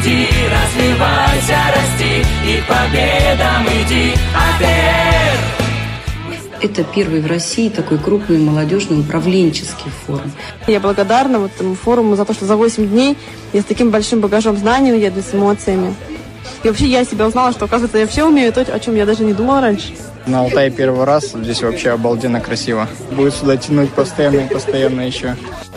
впереди Развивайся, расти и победам иди АТР это первый в России такой крупный молодежный управленческий форум. Я благодарна вот этому форуму за то, что за 8 дней я с таким большим багажом знаний еду с эмоциями. И вообще я себя узнала, что, оказывается, я все умею, то, о чем я даже не думала раньше. На Алтае первый раз, здесь вообще обалденно красиво. Будет сюда тянуть постоянно и постоянно еще.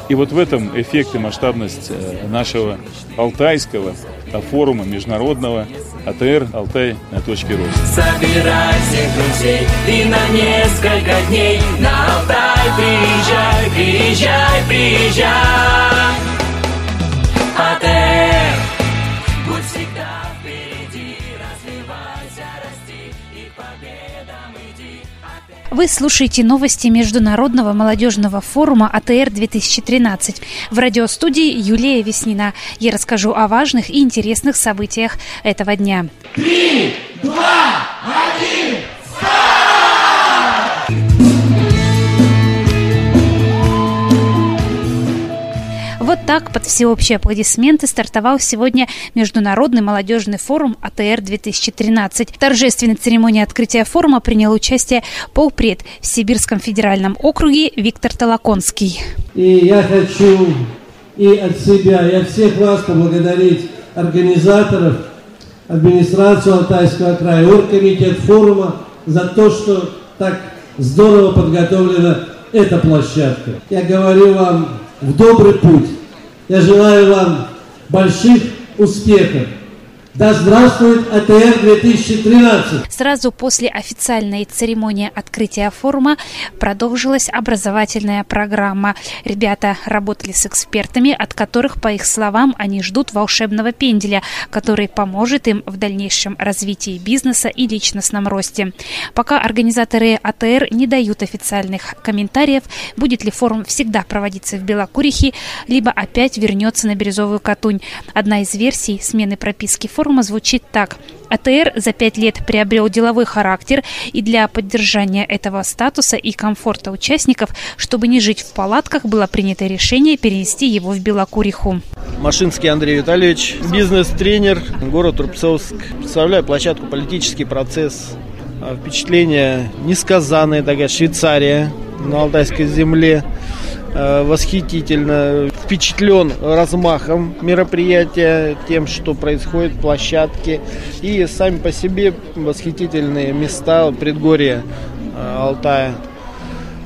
И вот в этом эффект и масштабность э, нашего алтайского форума международного АТР «Алтай на точке роста». Собирай всех друзей и на несколько дней на Алтай приезжай, приезжай, приезжай. АТР, Вы слушаете новости Международного молодежного форума АТР-2013. В радиостудии Юлия Веснина. Я расскажу о важных и интересных событиях этого дня. Три, два, один, Вот так под всеобщие аплодисменты стартовал сегодня Международный молодежный форум АТР-2013. В торжественной церемонии открытия форума принял участие полпред в Сибирском федеральном округе Виктор Толоконский. И я хочу и от себя, и от всех вас поблагодарить организаторов, администрацию Алтайского края, оргкомитет форума за то, что так здорово подготовлена эта площадка. Я говорю вам в добрый путь. Я желаю вам больших успехов. Да здравствует АТР 2013! Сразу после официальной церемонии открытия форума продолжилась образовательная программа. Ребята работали с экспертами, от которых, по их словам, они ждут волшебного пенделя, который поможет им в дальнейшем развитии бизнеса и личностном росте. Пока организаторы АТР не дают официальных комментариев, будет ли форум всегда проводиться в Белокурихе, либо опять вернется на Бирюзовую Катунь. Одна из версий смены прописки форума форума звучит так. АТР за пять лет приобрел деловой характер, и для поддержания этого статуса и комфорта участников, чтобы не жить в палатках, было принято решение перенести его в Белокуриху. Машинский Андрей Витальевич, бизнес-тренер, город Рубцовск. Представляю площадку «Политический процесс». А, впечатление несказанное, такая Швейцария на Алтайской земле. Э, восхитительно впечатлен размахом мероприятия, тем, что происходит, площадки. И сами по себе восхитительные места предгорья э, Алтая.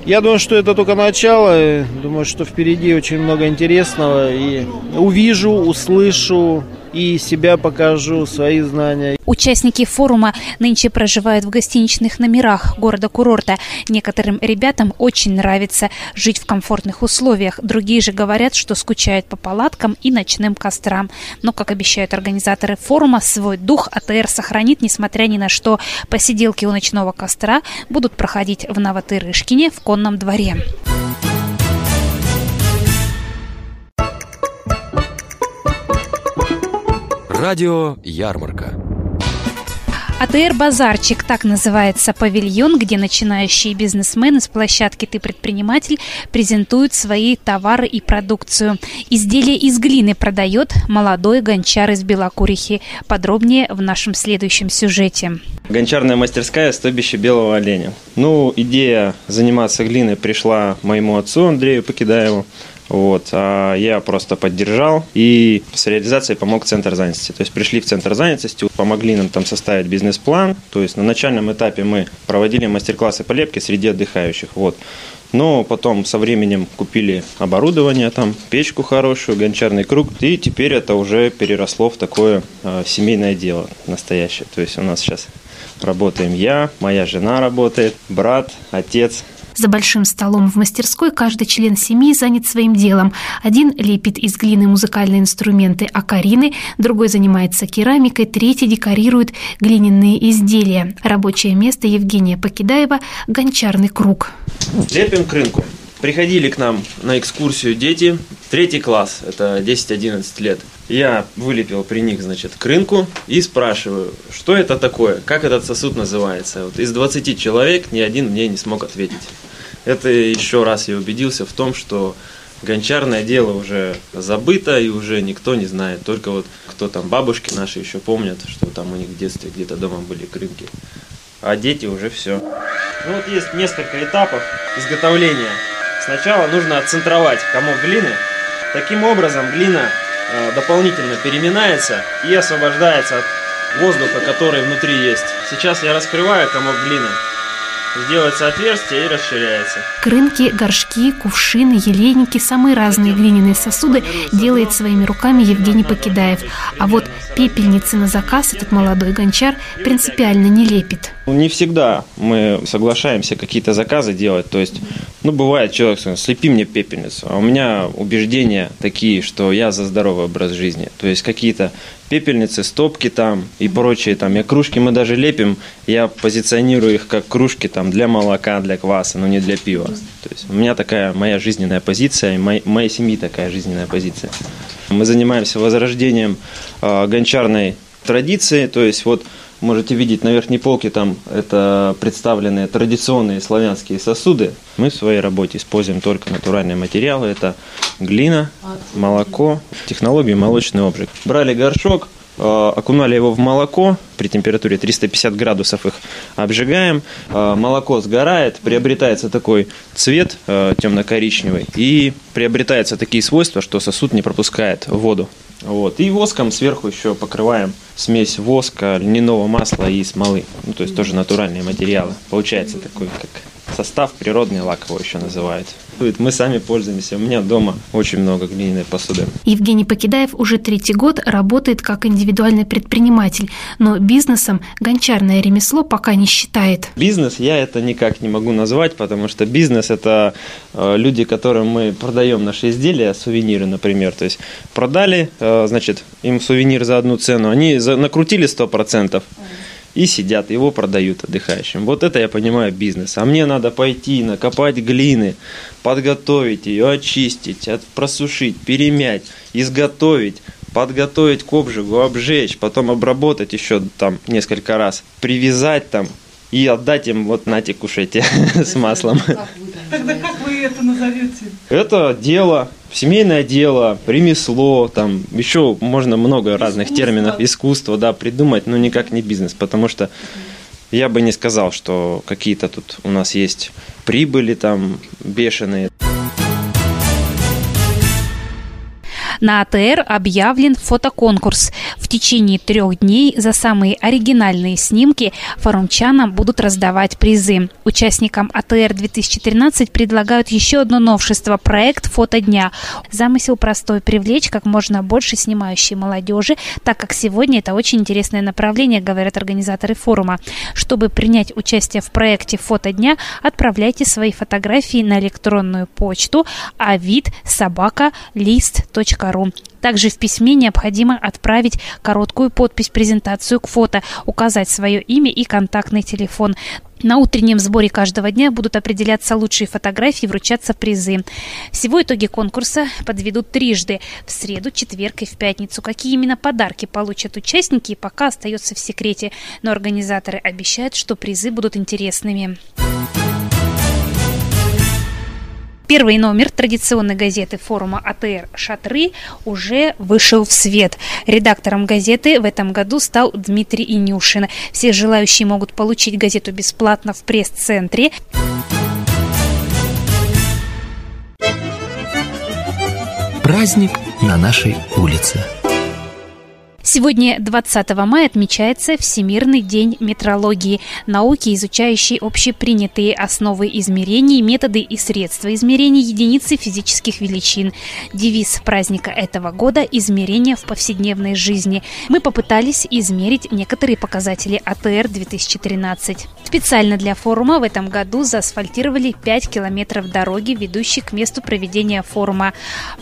Я думаю, что это только начало. Думаю, что впереди очень много интересного. И увижу, услышу, и себя покажу, свои знания. Участники форума нынче проживают в гостиничных номерах города-курорта. Некоторым ребятам очень нравится жить в комфортных условиях. Другие же говорят, что скучают по палаткам и ночным кострам. Но, как обещают организаторы форума, свой дух АТР сохранит, несмотря ни на что. Посиделки у ночного костра будут проходить в Новотырышкине в конном дворе. Радио «Ярмарка». АТР «Базарчик» – так называется павильон, где начинающие бизнесмены с площадки «Ты предприниматель» презентуют свои товары и продукцию. Изделие из глины продает молодой гончар из Белокурихи. Подробнее в нашем следующем сюжете. Гончарная мастерская «Стойбище белого оленя». Ну, идея заниматься глиной пришла моему отцу Андрею Покидаеву. Вот, а я просто поддержал и с реализацией помог Центр занятости. То есть пришли в Центр занятости, помогли нам там составить бизнес-план. То есть на начальном этапе мы проводили мастер-классы по лепке среди отдыхающих. Вот. Но потом со временем купили оборудование, там печку хорошую, гончарный круг, и теперь это уже переросло в такое э, семейное дело настоящее. То есть у нас сейчас работаем я, моя жена работает, брат, отец, за большим столом в мастерской каждый член семьи занят своим делом. Один лепит из глины музыкальные инструменты акарины, другой занимается керамикой, третий декорирует глиняные изделия. Рабочее место Евгения Покидаева – гончарный круг. Лепим к рынку. Приходили к нам на экскурсию дети, третий класс, это 10-11 лет. Я вылепил при них, значит, к рынку и спрашиваю, что это такое, как этот сосуд называется. Вот из 20 человек ни один мне не смог ответить. Это еще раз я убедился в том, что гончарное дело уже забыто и уже никто не знает. Только вот кто там, бабушки наши еще помнят, что там у них в детстве где-то дома были крынки. А дети уже все. Ну вот есть несколько этапов изготовления. Сначала нужно отцентровать комок глины. Таким образом глина э, дополнительно переминается и освобождается от воздуха, который внутри есть. Сейчас я раскрываю комок глины. Сделается отверстие и расширяется. Крынки, горшки, кувшины, елейники, самые разные глиняные сосуды делает своими руками Евгений Покидаев. А вот пепельницы на заказ этот молодой гончар принципиально не лепит. Не всегда мы соглашаемся какие-то заказы делать. То есть, ну, бывает, человек говорит, слепи мне пепельницу. А у меня убеждения такие, что я за здоровый образ жизни. То есть, какие-то пепельницы, стопки там и прочие там. Я кружки мы даже лепим, я позиционирую их как кружки там для молока, для кваса, но не для пива. То есть, у меня такая моя жизненная позиция, и моей, моей семьи такая жизненная позиция. Мы занимаемся возрождением э, гончарной традиции, то есть вот Можете видеть на верхней полке, там это представлены традиционные славянские сосуды. Мы в своей работе используем только натуральные материалы. Это глина, молоко, технологии молочный обжиг. Брали горшок, э, окунали его в молоко, при температуре 350 градусов их обжигаем, э, молоко сгорает, приобретается такой цвет э, темно-коричневый и приобретаются такие свойства, что сосуд не пропускает воду. Вот. И воском сверху еще покрываем смесь воска, льняного масла и смолы. Ну, то есть тоже натуральные материалы. Получается такой, как состав природный лак его еще называют. Мы сами пользуемся. У меня дома очень много глиняной посуды. Евгений Покидаев уже третий год работает как индивидуальный предприниматель, но бизнесом гончарное ремесло пока не считает. Бизнес я это никак не могу назвать, потому что бизнес это э, люди, которым мы продаем наши изделия, сувениры, например. То есть продали, э, значит, им сувенир за одну цену, они накрутили 100%, и сидят, его продают отдыхающим. Вот это я понимаю бизнес. А мне надо пойти, накопать глины, подготовить ее, очистить, просушить, перемять, изготовить, подготовить к обжигу, обжечь, потом обработать еще там несколько раз, привязать там и отдать им вот нате кушайте с маслом. Тогда как вы это назовете? Это дело, семейное дело, ремесло, там еще можно много искусство. разных терминов, искусство, да, придумать, но никак не бизнес, потому что я бы не сказал, что какие-то тут у нас есть прибыли там бешеные. На АТР объявлен фотоконкурс. В течение трех дней за самые оригинальные снимки форумчанам будут раздавать призы. Участникам АТР 2013 предлагают еще одно новшество – проект «Фото Замысел простой – привлечь как можно больше снимающей молодежи, так как сегодня это очень интересное направление, говорят организаторы форума. Чтобы принять участие в проекте «Фото отправляйте свои фотографии на электронную почту авид собака лист.ру ру. Также в письме необходимо отправить короткую подпись презентацию к фото, указать свое имя и контактный телефон. На утреннем сборе каждого дня будут определяться лучшие фотографии и вручаться призы. Всего итоги конкурса подведут трижды – в среду, четверг и в пятницу. Какие именно подарки получат участники, пока остается в секрете, но организаторы обещают, что призы будут интересными. Первый номер традиционной газеты форума АТР «Шатры» уже вышел в свет. Редактором газеты в этом году стал Дмитрий Инюшин. Все желающие могут получить газету бесплатно в пресс-центре. Праздник на нашей улице. Сегодня, 20 мая, отмечается Всемирный день метрологии, науки, изучающей общепринятые основы измерений, методы и средства измерения единицы физических величин. Девиз праздника этого года – измерения в повседневной жизни. Мы попытались измерить некоторые показатели АТР-2013. Специально для форума в этом году заасфальтировали 5 километров дороги, ведущей к месту проведения форума.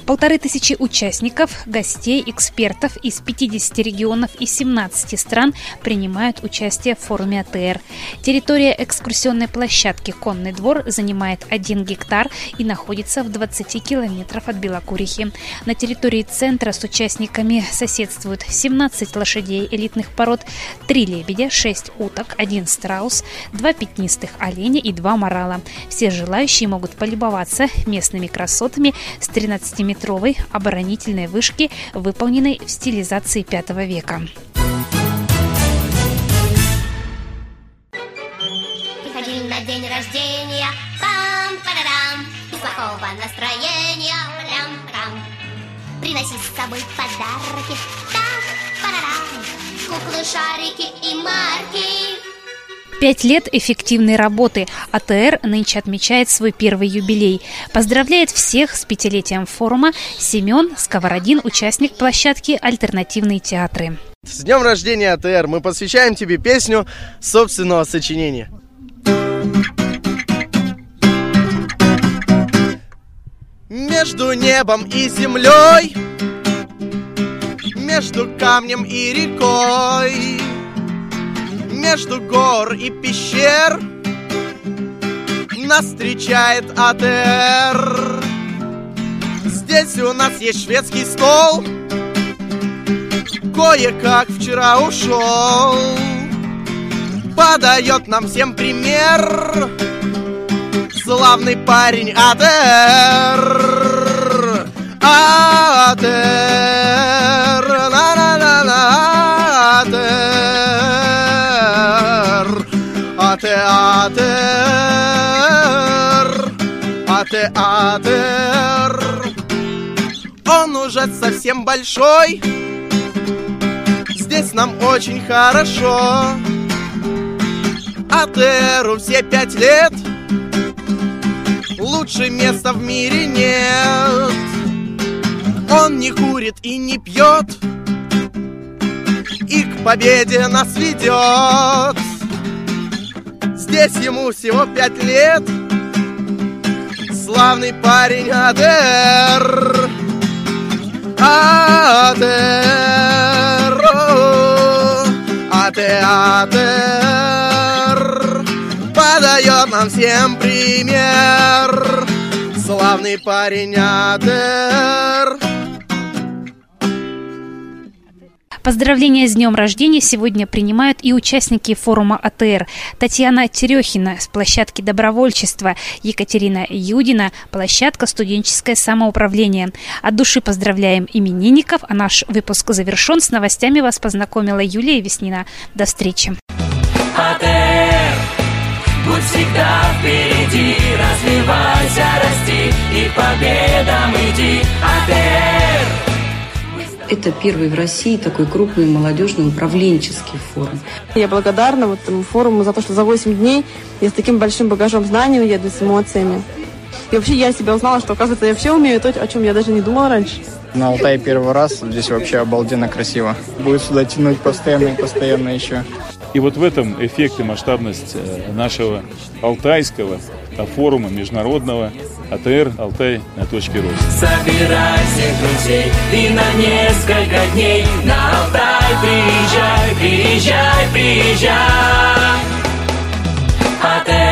Полторы тысячи участников, гостей, экспертов из 50 регионов и 17 стран принимают участие в форуме АТР. Территория экскурсионной площадки «Конный двор» занимает 1 гектар и находится в 20 километров от Белокурихи. На территории центра с участниками соседствуют 17 лошадей элитных пород, 3 лебедя, 6 уток, 1 страус, 2 пятнистых оленя и 2 морала. Все желающие могут полюбоваться местными красотами с 13-метровой оборонительной вышки, выполненной в стилизации 5 века. Приходи на день рождения, пам-парарам, без плохого настроения, прям-прям. Приноси с собой подарки, там-парарам, куклы, шарики и марки. Пять лет эффективной работы. АТР нынче отмечает свой первый юбилей. Поздравляет всех с пятилетием форума Семен Сковородин, участник площадки «Альтернативные театры». С днем рождения, АТР! Мы посвящаем тебе песню собственного сочинения. Между небом и землей, между камнем и рекой, между гор и пещер нас встречает АТР. Здесь у нас есть шведский стол, кое-как вчера ушел. Подает нам всем пример Славный парень АТР АТР АТР АТР АТР Он уже совсем большой. Здесь нам очень хорошо. Атеру все пять лет Лучше места в мире нет. Он не курит и не пьет И к победе нас ведет Здесь ему всего пять лет Славный парень Адер Адер Атеатр подает нам всем пример. Славный парень Атер. Поздравления с днем рождения сегодня принимают и участники форума АТР. Татьяна Терехина с площадки добровольчества, Екатерина Юдина, площадка студенческое самоуправление. От души поздравляем именинников, а наш выпуск завершен. С новостями вас познакомила Юлия Веснина. До встречи. АТР Будь всегда впереди, развивайся, расти и победам Это первый в России такой крупный молодежный управленческий форум. Я благодарна вот этому форуму за то, что за 8 дней я с таким большим багажом знаний уеду, с эмоциями. И вообще я себя узнала, что, оказывается, я все умею, то, о чем я даже не думала раньше. На Алтае первый раз, здесь вообще обалденно красиво. Будет сюда тянуть постоянно и постоянно еще. И вот в этом эффект и масштабность э, нашего алтайского а, форума международного АТР Алтай друзей и на несколько дней на Алтай приезжай, приезжай, приезжай. АТР